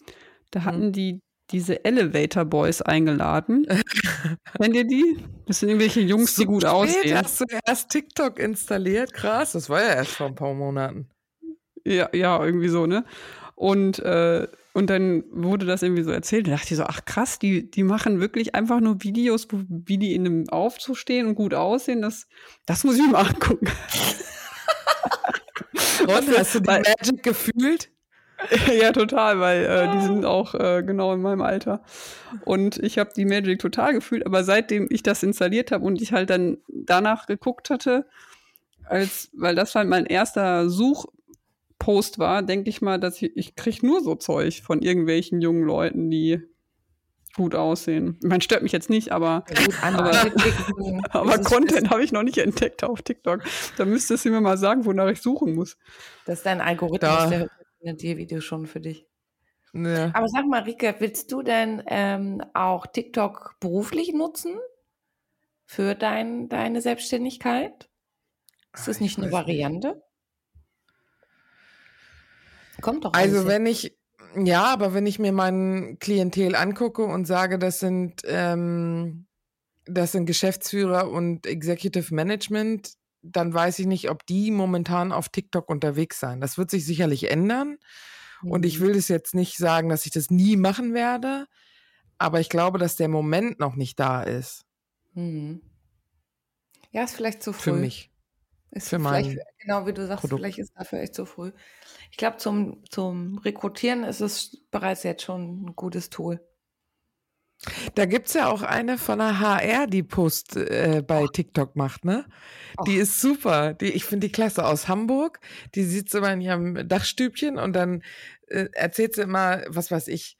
Da hatten hm. die diese Elevator Boys eingeladen. Kennt ihr die? Das sind irgendwelche Jungs, so die gut spät aussehen. Hast du erst TikTok installiert? Krass, das war ja erst vor ein paar Monaten. Ja, ja, irgendwie so, ne? Und, äh, und dann wurde das irgendwie so erzählt. Da dachte ich so, ach krass, die, die machen wirklich einfach nur Videos, wo, wie die in einem Aufzug stehen und gut aussehen. Das, das muss ich mal angucken. und hast du die Magic gefühlt? ja, total, weil äh, die sind auch äh, genau in meinem Alter. Und ich habe die Magic total gefühlt, aber seitdem ich das installiert habe und ich halt dann danach geguckt hatte, als, weil das halt mein erster Suchpost war, denke ich mal, dass ich, ich kriege nur so Zeug von irgendwelchen jungen Leuten, die gut aussehen. Ich meine, stört mich jetzt nicht, aber, aber, aber Content habe ich noch nicht entdeckt auf TikTok. Da müsstest du mir mal sagen, wonach ich suchen muss. Das ist dein Algorithmus, da. der Tiervideo schon für dich. Ja. Aber sag mal, Rika, willst du denn ähm, auch TikTok beruflich nutzen für dein, deine Selbstständigkeit? Ist das nicht eine Variante? Kommt doch. Also wenn ich, ja, aber wenn ich mir mein Klientel angucke und sage, das sind, ähm, das sind Geschäftsführer und Executive Management, dann weiß ich nicht, ob die momentan auf TikTok unterwegs sein. Das wird sich sicherlich ändern. Mhm. Und ich mhm. will es jetzt nicht sagen, dass ich das nie machen werde, aber ich glaube, dass der Moment noch nicht da ist. Mhm. Ja, ist vielleicht zu früh. Für mich. Ist für vielleicht, genau wie du sagst, Produkt. vielleicht ist dafür echt zu früh. Ich glaube, zum, zum Rekrutieren ist es bereits jetzt schon ein gutes Tool. Da gibt es ja auch eine von der HR, die Post äh, bei TikTok macht, ne? Die ist super. Die, ich finde die klasse aus Hamburg. Die sitzt immer in ihrem Dachstübchen und dann äh, erzählt sie immer, was weiß ich,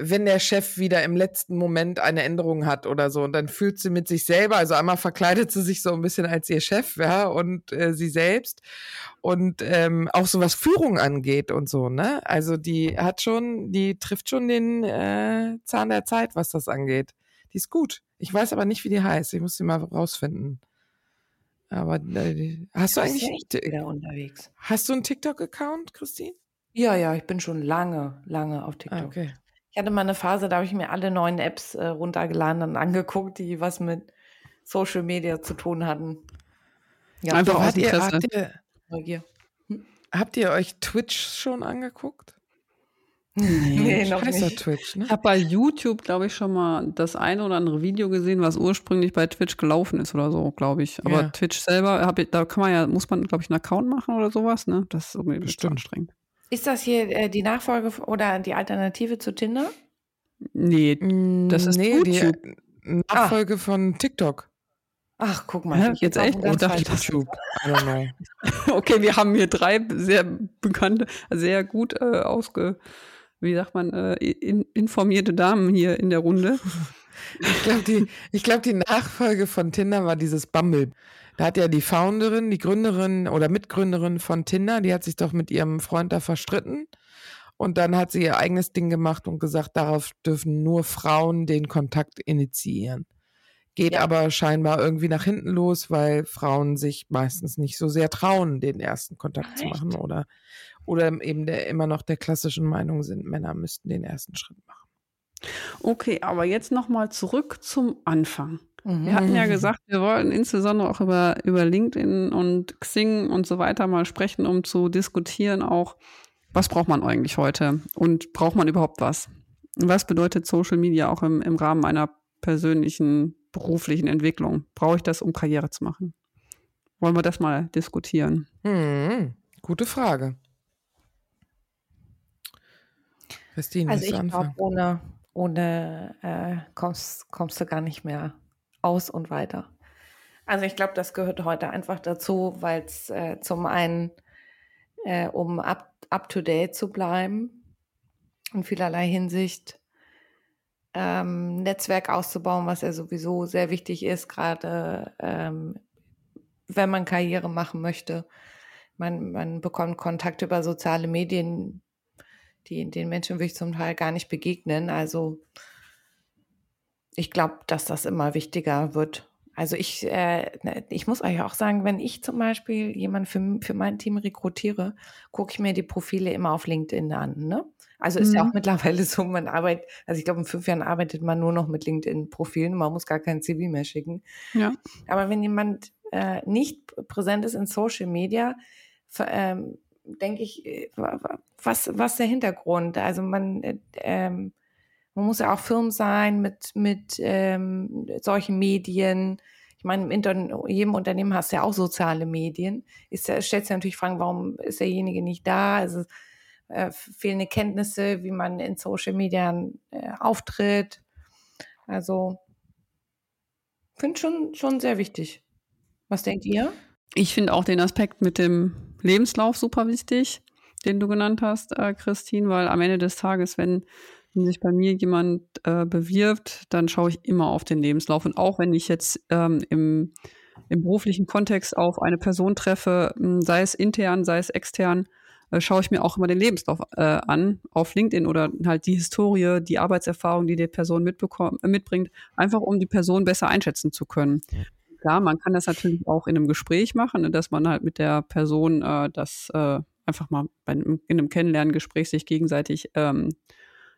wenn der Chef wieder im letzten Moment eine Änderung hat oder so und dann fühlt sie mit sich selber, also einmal verkleidet sie sich so ein bisschen als ihr Chef, ja, und äh, sie selbst und ähm, auch so was Führung angeht und so, ne? Also die hat schon, die trifft schon den äh, Zahn der Zeit, was das angeht. Die ist gut. Ich weiß aber nicht, wie die heißt. Ich muss sie mal rausfinden. Aber äh, hast du eigentlich wieder unterwegs? Hast du einen TikTok-Account, Christine? Ja, ja, ich bin schon lange, lange auf ah, TikTok. Ah, okay. Ich hatte mal eine Phase, da habe ich mir alle neuen Apps äh, runtergeladen und angeguckt, die was mit Social Media zu tun hatten. Ja, Einfach aus habt ihr, habt, ihr, hm? habt ihr euch Twitch schon angeguckt? Nee, nee noch nicht. Twitch, ne? Ich habe bei YouTube, glaube ich, schon mal das eine oder andere Video gesehen, was ursprünglich bei Twitch gelaufen ist oder so, glaube ich. Aber ja. Twitch selber, hab ich, da kann man ja, muss man, glaube ich, einen Account machen oder sowas, ne? Das ist irgendwie Bestimmt. anstrengend. Ist das hier äh, die Nachfolge oder die Alternative zu Tinder? Nee, das ist nee, YouTube. die Nachfolge ah. von TikTok. Ach, guck mal. Ja, jetzt echt? Ich dachte YouTube. I don't know. okay, wir haben hier drei sehr bekannte, sehr gut äh, ausge, wie sagt man, äh, in, informierte Damen hier in der Runde. ich glaube, die, glaub, die Nachfolge von Tinder war dieses Bumble. Da hat ja die Founderin, die Gründerin oder Mitgründerin von Tinder, die hat sich doch mit ihrem Freund da verstritten. Und dann hat sie ihr eigenes Ding gemacht und gesagt, darauf dürfen nur Frauen den Kontakt initiieren. Geht ja. aber scheinbar irgendwie nach hinten los, weil Frauen sich meistens nicht so sehr trauen, den ersten Kontakt Echt? zu machen oder, oder eben der, immer noch der klassischen Meinung sind, Männer müssten den ersten Schritt machen. Okay, aber jetzt nochmal zurück zum Anfang. Mhm. Wir hatten ja gesagt, wir wollten insbesondere auch über, über LinkedIn und Xing und so weiter mal sprechen, um zu diskutieren auch, was braucht man eigentlich heute und braucht man überhaupt was? Was bedeutet Social Media auch im, im Rahmen einer persönlichen beruflichen Entwicklung? Brauche ich das, um Karriere zu machen? Wollen wir das mal diskutieren? Hm, gute Frage. Christine, also ich glaube, ohne, ohne äh, kommst, kommst du gar nicht mehr aus und weiter. Also ich glaube, das gehört heute einfach dazu, weil es äh, zum einen, äh, um up, up to date zu bleiben, in vielerlei Hinsicht ähm, Netzwerk auszubauen, was ja sowieso sehr wichtig ist, gerade ähm, wenn man Karriere machen möchte. Man, man bekommt Kontakt über soziale Medien, die den Menschen wirklich zum Teil gar nicht begegnen. Also ich glaube, dass das immer wichtiger wird. Also ich, äh, ne, ich muss euch auch sagen, wenn ich zum Beispiel jemanden für, für mein Team rekrutiere, gucke ich mir die Profile immer auf LinkedIn an. Ne? Also ist mhm. ja auch mhm. mittlerweile so, man arbeitet, also ich glaube, in fünf Jahren arbeitet man nur noch mit LinkedIn-Profilen, man muss gar kein CV mehr schicken. Ja. Aber wenn jemand äh, nicht präsent ist in Social Media, ähm, denke ich, äh, was, was der Hintergrund? Also man, äh, ähm, man muss ja auch Firmen sein mit, mit ähm, solchen Medien. Ich meine, in jedem Unternehmen hast du ja auch soziale Medien. Ist, stellt sich natürlich Fragen, warum ist derjenige nicht da? Also, äh, fehlende Kenntnisse, wie man in Social Media äh, auftritt. Also, finde schon, schon sehr wichtig. Was denkt ihr? Ich finde auch den Aspekt mit dem Lebenslauf super wichtig, den du genannt hast, äh, Christine, weil am Ende des Tages, wenn wenn sich bei mir jemand äh, bewirbt, dann schaue ich immer auf den Lebenslauf. Und auch wenn ich jetzt ähm, im, im beruflichen Kontext auf eine Person treffe, hm, sei es intern, sei es extern, äh, schaue ich mir auch immer den Lebenslauf äh, an auf LinkedIn oder halt die Historie, die Arbeitserfahrung, die die Person äh, mitbringt, einfach um die Person besser einschätzen zu können. Klar, man kann das natürlich auch in einem Gespräch machen, ne, dass man halt mit der Person äh, das äh, einfach mal bei, in einem Kennenlerngespräch sich gegenseitig ähm,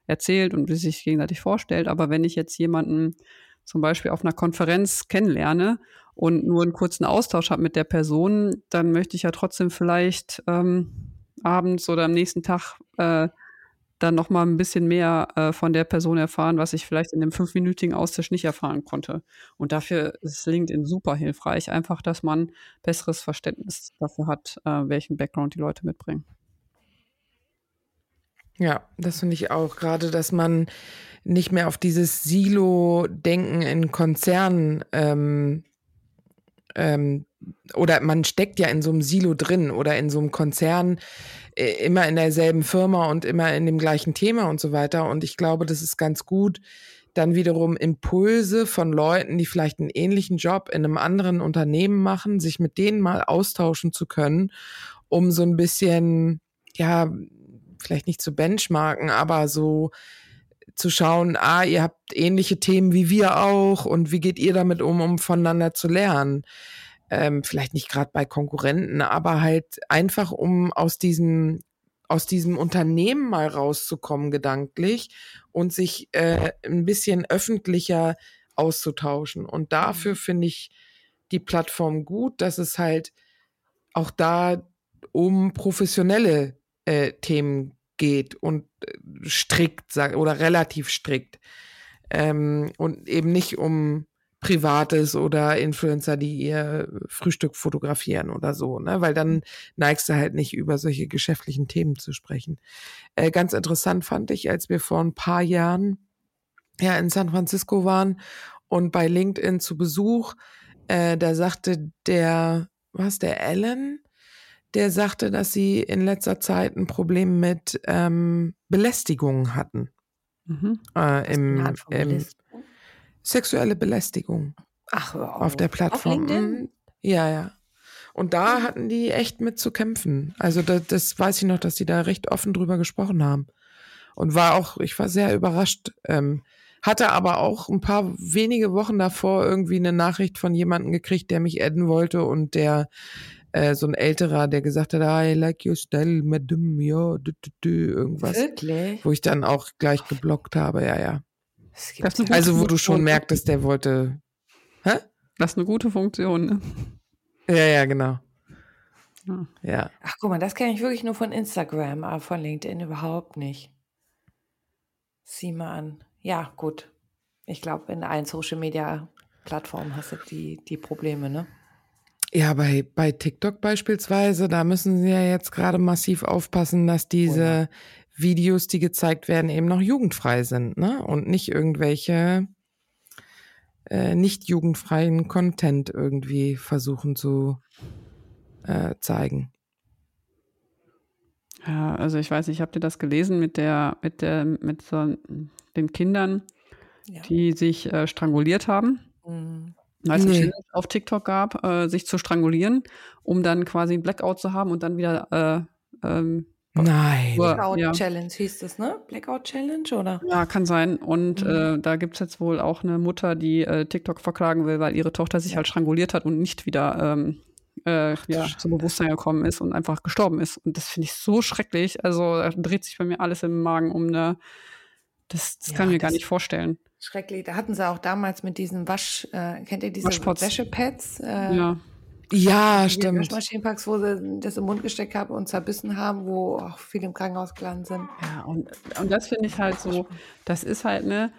erzählt und sich gegenseitig vorstellt. Aber wenn ich jetzt jemanden zum Beispiel auf einer Konferenz kennenlerne und nur einen kurzen Austausch habe mit der Person, dann möchte ich ja trotzdem vielleicht ähm, abends oder am nächsten Tag äh, dann noch mal ein bisschen mehr äh, von der Person erfahren, was ich vielleicht in dem fünfminütigen Austausch nicht erfahren konnte. Und dafür ist LinkedIn super hilfreich, einfach, dass man besseres Verständnis dafür hat, äh, welchen Background die Leute mitbringen. Ja, das finde ich auch. Gerade, dass man nicht mehr auf dieses Silo-Denken in Konzernen ähm, ähm, oder man steckt ja in so einem Silo drin oder in so einem Konzern äh, immer in derselben Firma und immer in dem gleichen Thema und so weiter. Und ich glaube, das ist ganz gut, dann wiederum Impulse von Leuten, die vielleicht einen ähnlichen Job in einem anderen Unternehmen machen, sich mit denen mal austauschen zu können, um so ein bisschen, ja, vielleicht nicht zu benchmarken, aber so zu schauen, ah, ihr habt ähnliche Themen wie wir auch und wie geht ihr damit um, um voneinander zu lernen? Ähm, vielleicht nicht gerade bei Konkurrenten, aber halt einfach, um aus diesem aus diesem Unternehmen mal rauszukommen gedanklich und sich äh, ein bisschen öffentlicher auszutauschen. Und dafür mhm. finde ich die Plattform gut, dass es halt auch da um professionelle äh, Themen geht und äh, strikt sag, oder relativ strikt. Ähm, und eben nicht um Privates oder Influencer, die ihr Frühstück fotografieren oder so, ne? Weil dann neigst du halt nicht über solche geschäftlichen Themen zu sprechen. Äh, ganz interessant fand ich, als wir vor ein paar Jahren ja in San Francisco waren und bei LinkedIn zu Besuch, äh, da sagte der, was, der Alan, der sagte, dass sie in letzter Zeit ein Problem mit ähm, Belästigungen hatten. Mhm. Äh, im, im sexuelle Belästigung. Ach, auf. auf der Plattform. Auf ja, ja. Und da mhm. hatten die echt mit zu kämpfen. Also das, das weiß ich noch, dass die da recht offen drüber gesprochen haben. Und war auch, ich war sehr überrascht. Ähm, hatte aber auch ein paar wenige Wochen davor irgendwie eine Nachricht von jemandem gekriegt, der mich adden wollte und der äh, so ein älterer, der gesagt hat, I like your style, madame, ja, dü, dü, dü, irgendwas. Wirklich? Wo ich dann auch gleich geblockt habe, ja, ja. Also, wo du schon merktest, der wollte. Hä? Das ist eine gute Funktion, ne? Ja, ja, genau. Ja. Ach, guck mal, das kenne ich wirklich nur von Instagram, aber von LinkedIn überhaupt nicht. Sieh mal an. Ja, gut. Ich glaube, in allen Social Media Plattformen hast du die, die Probleme, ne? Ja, bei, bei TikTok beispielsweise, da müssen sie ja jetzt gerade massiv aufpassen, dass diese oh. Videos, die gezeigt werden, eben noch jugendfrei sind, ne? Und nicht irgendwelche äh, nicht jugendfreien Content irgendwie versuchen zu äh, zeigen. Ja, also ich weiß nicht, habt ihr das gelesen mit der, mit der, mit so den Kindern, ja. die sich äh, stranguliert haben? Mhm als nee. es auf TikTok gab, äh, sich zu strangulieren, um dann quasi ein Blackout zu haben und dann wieder äh, ähm, Nein. Blackout ja. Challenge hieß das, ne? Blackout Challenge oder? Ja, kann sein. Und Mhm. äh, da gibt es jetzt wohl auch eine Mutter, die äh, TikTok verklagen will, weil ihre Tochter sich halt stranguliert hat und nicht wieder ähm, äh, ja, zum Bewusstsein gekommen ist und einfach gestorben ist. Und das finde ich so schrecklich. Also da dreht sich bei mir alles im Magen um eine. Das, das Ja, kann ich mir gar nicht vorstellen. Schrecklich. Da hatten sie auch damals mit diesen Wasch, äh, kennt ihr diese Waschpots. Wäschepads? Äh, Ja. Ja, die stimmt. Waschmaschinenpacks, wo sie das im Mund gesteckt haben und zerbissen haben, wo auch viele im Krankenhaus gelandet sind. Ja, und, und das finde ich halt so, das ist halt eine,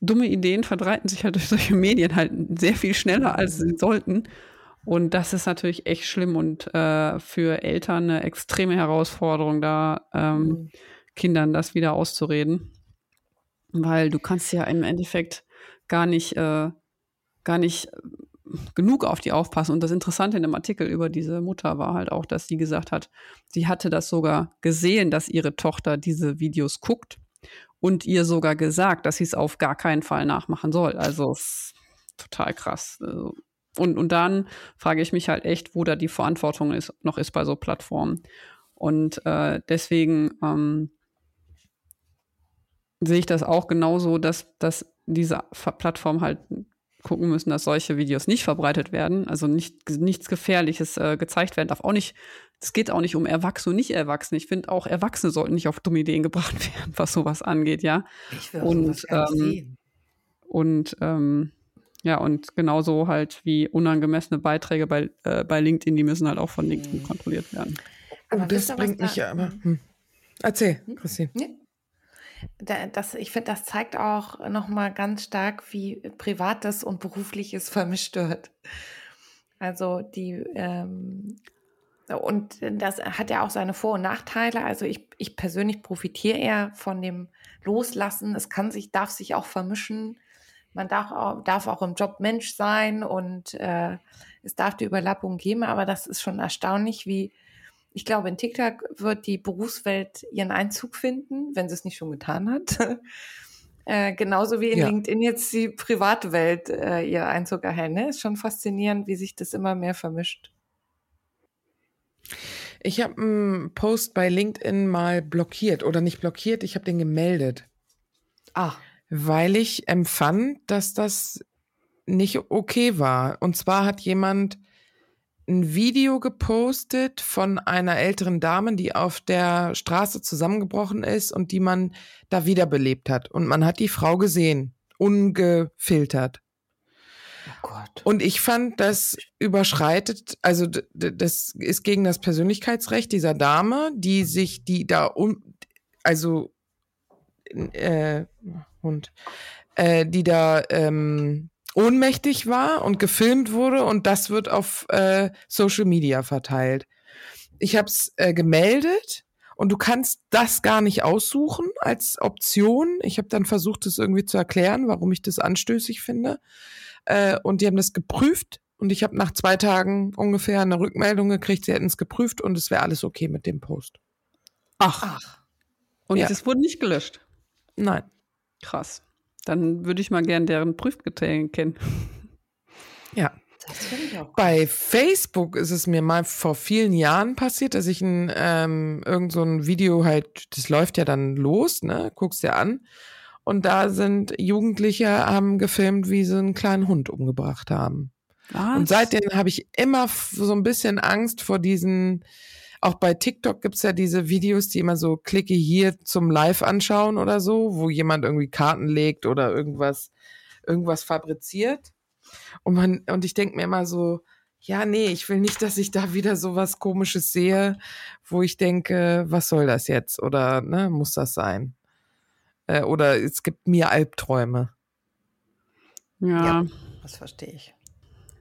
dumme Ideen verbreiten sich halt durch solche Medien halt sehr viel schneller, als sie sollten. Und das ist natürlich echt schlimm und äh, für Eltern eine extreme Herausforderung, da ähm, Mhm. Kindern das wieder auszureden. Weil du kannst ja im Endeffekt gar nicht, äh, gar nicht genug auf die aufpassen. Und das Interessante in dem Artikel über diese Mutter war halt auch, dass sie gesagt hat, sie hatte das sogar gesehen, dass ihre Tochter diese Videos guckt und ihr sogar gesagt, dass sie es auf gar keinen Fall nachmachen soll. Also total krass. Also, Und, und dann frage ich mich halt echt, wo da die Verantwortung ist, noch ist bei so Plattformen. Und äh, deswegen ähm, sehe ich das auch genauso, dass, dass diese Plattformen halt gucken müssen, dass solche Videos nicht verbreitet werden, also nicht, nichts Gefährliches äh, gezeigt werden darf. Auch nicht, es geht auch nicht um Erwachsene und Nicht-Erwachsene. Ich finde auch Erwachsene sollten nicht auf dumme Ideen gebracht werden, was sowas angeht, ja. Ich will Und, sowas gar nicht ähm, sehen. Und ähm, ja, und genauso halt wie unangemessene Beiträge bei, äh, bei LinkedIn, die müssen halt auch von LinkedIn kontrolliert werden. Aber das bringt mich da- ja aber. Hm. Erzähl, Christine. Nee. Da, das, ich finde, das zeigt auch nochmal ganz stark, wie Privates und Berufliches vermischt wird. Also die, ähm, und das hat ja auch seine Vor- und Nachteile. Also ich, ich persönlich profitiere eher von dem Loslassen. Es kann sich, darf sich auch vermischen. Man darf auch, darf auch im Job Mensch sein und äh, es darf die Überlappung geben, aber das ist schon erstaunlich, wie ich glaube, in TikTok wird die Berufswelt ihren Einzug finden, wenn sie es nicht schon getan hat. äh, genauso wie in Ja. LinkedIn jetzt die private Welt äh, ihr Einzug erhält. Ne? Ist schon faszinierend, wie sich das immer mehr vermischt. Ich habe einen Post bei LinkedIn mal blockiert oder nicht blockiert, ich habe den gemeldet, Ach, weil ich empfand, dass das nicht okay war. Und zwar hat jemand ein Video gepostet von einer älteren Dame, die auf der Straße zusammengebrochen ist und die man da wiederbelebt hat. Und man hat die Frau gesehen, ungefiltert. oh Gott. Und ich fand, das überschreitet, also das ist gegen das Persönlichkeitsrecht dieser Dame, die sich, die da um, also äh, Hund, äh, die da ähm, ohnmächtig war und gefilmt wurde und das wird auf äh, Social Media verteilt. Ich habe es äh, gemeldet und du kannst das gar nicht aussuchen als Option. Ich habe dann versucht, es irgendwie zu erklären, warum ich das anstößig finde. Äh, und die haben das geprüft und ich habe nach zwei Tagen ungefähr eine Rückmeldung gekriegt, sie hätten es geprüft und es wäre alles okay mit dem Post. Ach, Ach, und ja. das wurde nicht gelöscht. Nein. Krass. Dann würde ich mal gern deren Prüfkriterien kennen. Ja. das finde ich auch. Bei Facebook ist es mir mal vor vielen Jahren passiert, dass ich ein, ähm, irgend so ein Video halt, das läuft ja dann los, ne, guckst dir an. Und da sind Jugendliche haben gefilmt, wie sie einen kleinen Hund umgebracht haben. Was? Und seitdem habe ich immer so ein bisschen Angst vor diesen, auch bei TikTok gibt's ja diese Videos, die immer so klicke hier zum Live anschauen oder so, wo jemand irgendwie Karten legt oder irgendwas, irgendwas fabriziert. Und man, und ich denke mir immer so, ja, nee, ich will nicht, dass ich da wieder so was komisches sehe, wo ich denke, was soll das jetzt? Oder ne, muss das sein? Äh, oder es gibt mir Albträume. ja. Ja. Das verstehe ich.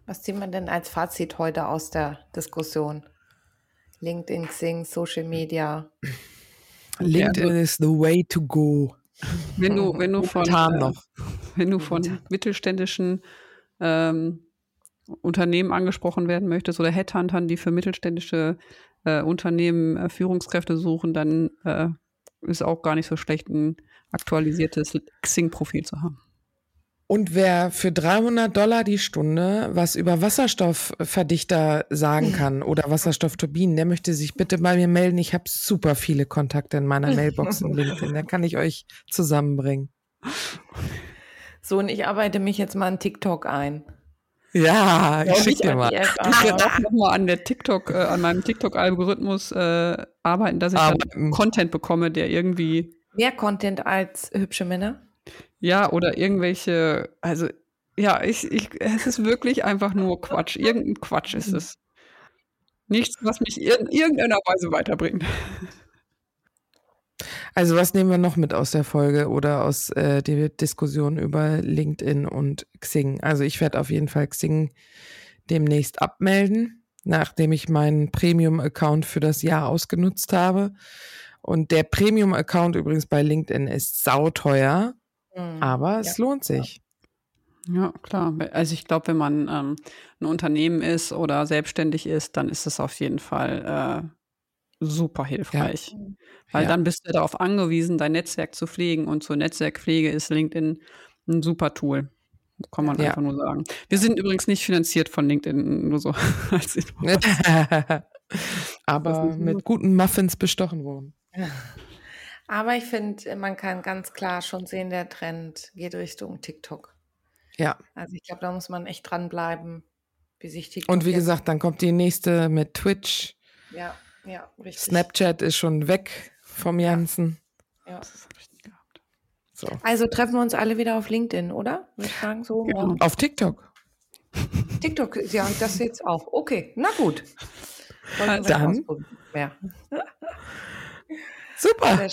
Was zieht man denn als Fazit heute aus der Diskussion? LinkedIn, Xing, Social Media. LinkedIn is the way to go. Wenn du, wenn du von, äh, noch. wenn du von mittelständischen ähm, Unternehmen angesprochen werden möchtest oder Headhuntern, die für mittelständische äh, Unternehmen äh, Führungskräfte suchen, dann äh, ist auch gar nicht so schlecht, ein aktualisiertes Xing-Profil zu haben. Und wer für 300 Dollar die Stunde was über Wasserstoffverdichter sagen kann oder Wasserstoffturbinen, der möchte sich bitte bei mir melden. Ich habe super viele Kontakte in meiner Mailbox in LinkedIn. Da kann ich euch zusammenbringen. So, und ich arbeite mich jetzt mal an TikTok ein. Ja, ich schicke dir mal. Ich werde auch nochmal an der TikTok, äh, an meinem TikTok-Algorithmus äh, arbeiten, dass ich dann Content bekomme, der irgendwie. Mehr Content als hübsche Männer? Ja, oder irgendwelche, also ja, ich, ich, es ist wirklich einfach nur Quatsch. Irgendein Quatsch ist es. Nichts, was mich in irgendeiner Weise weiterbringt. Also was nehmen wir noch mit aus der Folge oder aus äh, der Diskussion über LinkedIn und Xing? Also ich werde auf jeden Fall Xing demnächst abmelden, nachdem ich meinen Premium-Account für das Jahr ausgenutzt habe. Und der Premium-Account übrigens bei LinkedIn ist sauteuer, mhm. aber es ja. lohnt sich. Ja, klar. Also ich glaube, wenn man ähm, ein Unternehmen ist oder selbstständig ist, dann ist es auf jeden Fall äh, super hilfreich. Ja. Weil ja. dann bist du darauf angewiesen, dein Netzwerk zu pflegen. Und zur Netzwerkpflege ist LinkedIn ein super Tool. Kann man ja. einfach nur sagen. Wir sind übrigens nicht finanziert von LinkedIn, nur so als Aber mit guten Muffins bestochen worden. Aber ich finde, man kann ganz klar schon sehen, der Trend geht Richtung TikTok. Ja. Also ich glaube, da muss man echt dranbleiben, wie sich TikTok. Und wie gesagt, dann kommt die nächste mit Twitch. Ja. Ja, richtig. Snapchat ist schon weg vom Ganzen. Ja. So. Also treffen wir uns alle wieder auf LinkedIn, oder? Würde ich sagen, so. Ja. Auf TikTok. TikTok, ja, das jetzt auch. Okay, na gut. Dann. Ja. Super.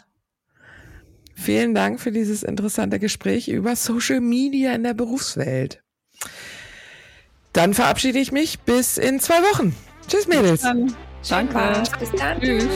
Vielen Dank für dieses interessante Gespräch über Social Media in der Berufswelt. Dann verabschiede ich mich bis in zwei Wochen. Tschüss, Mädels. Danke. Bis dann. Tschüss.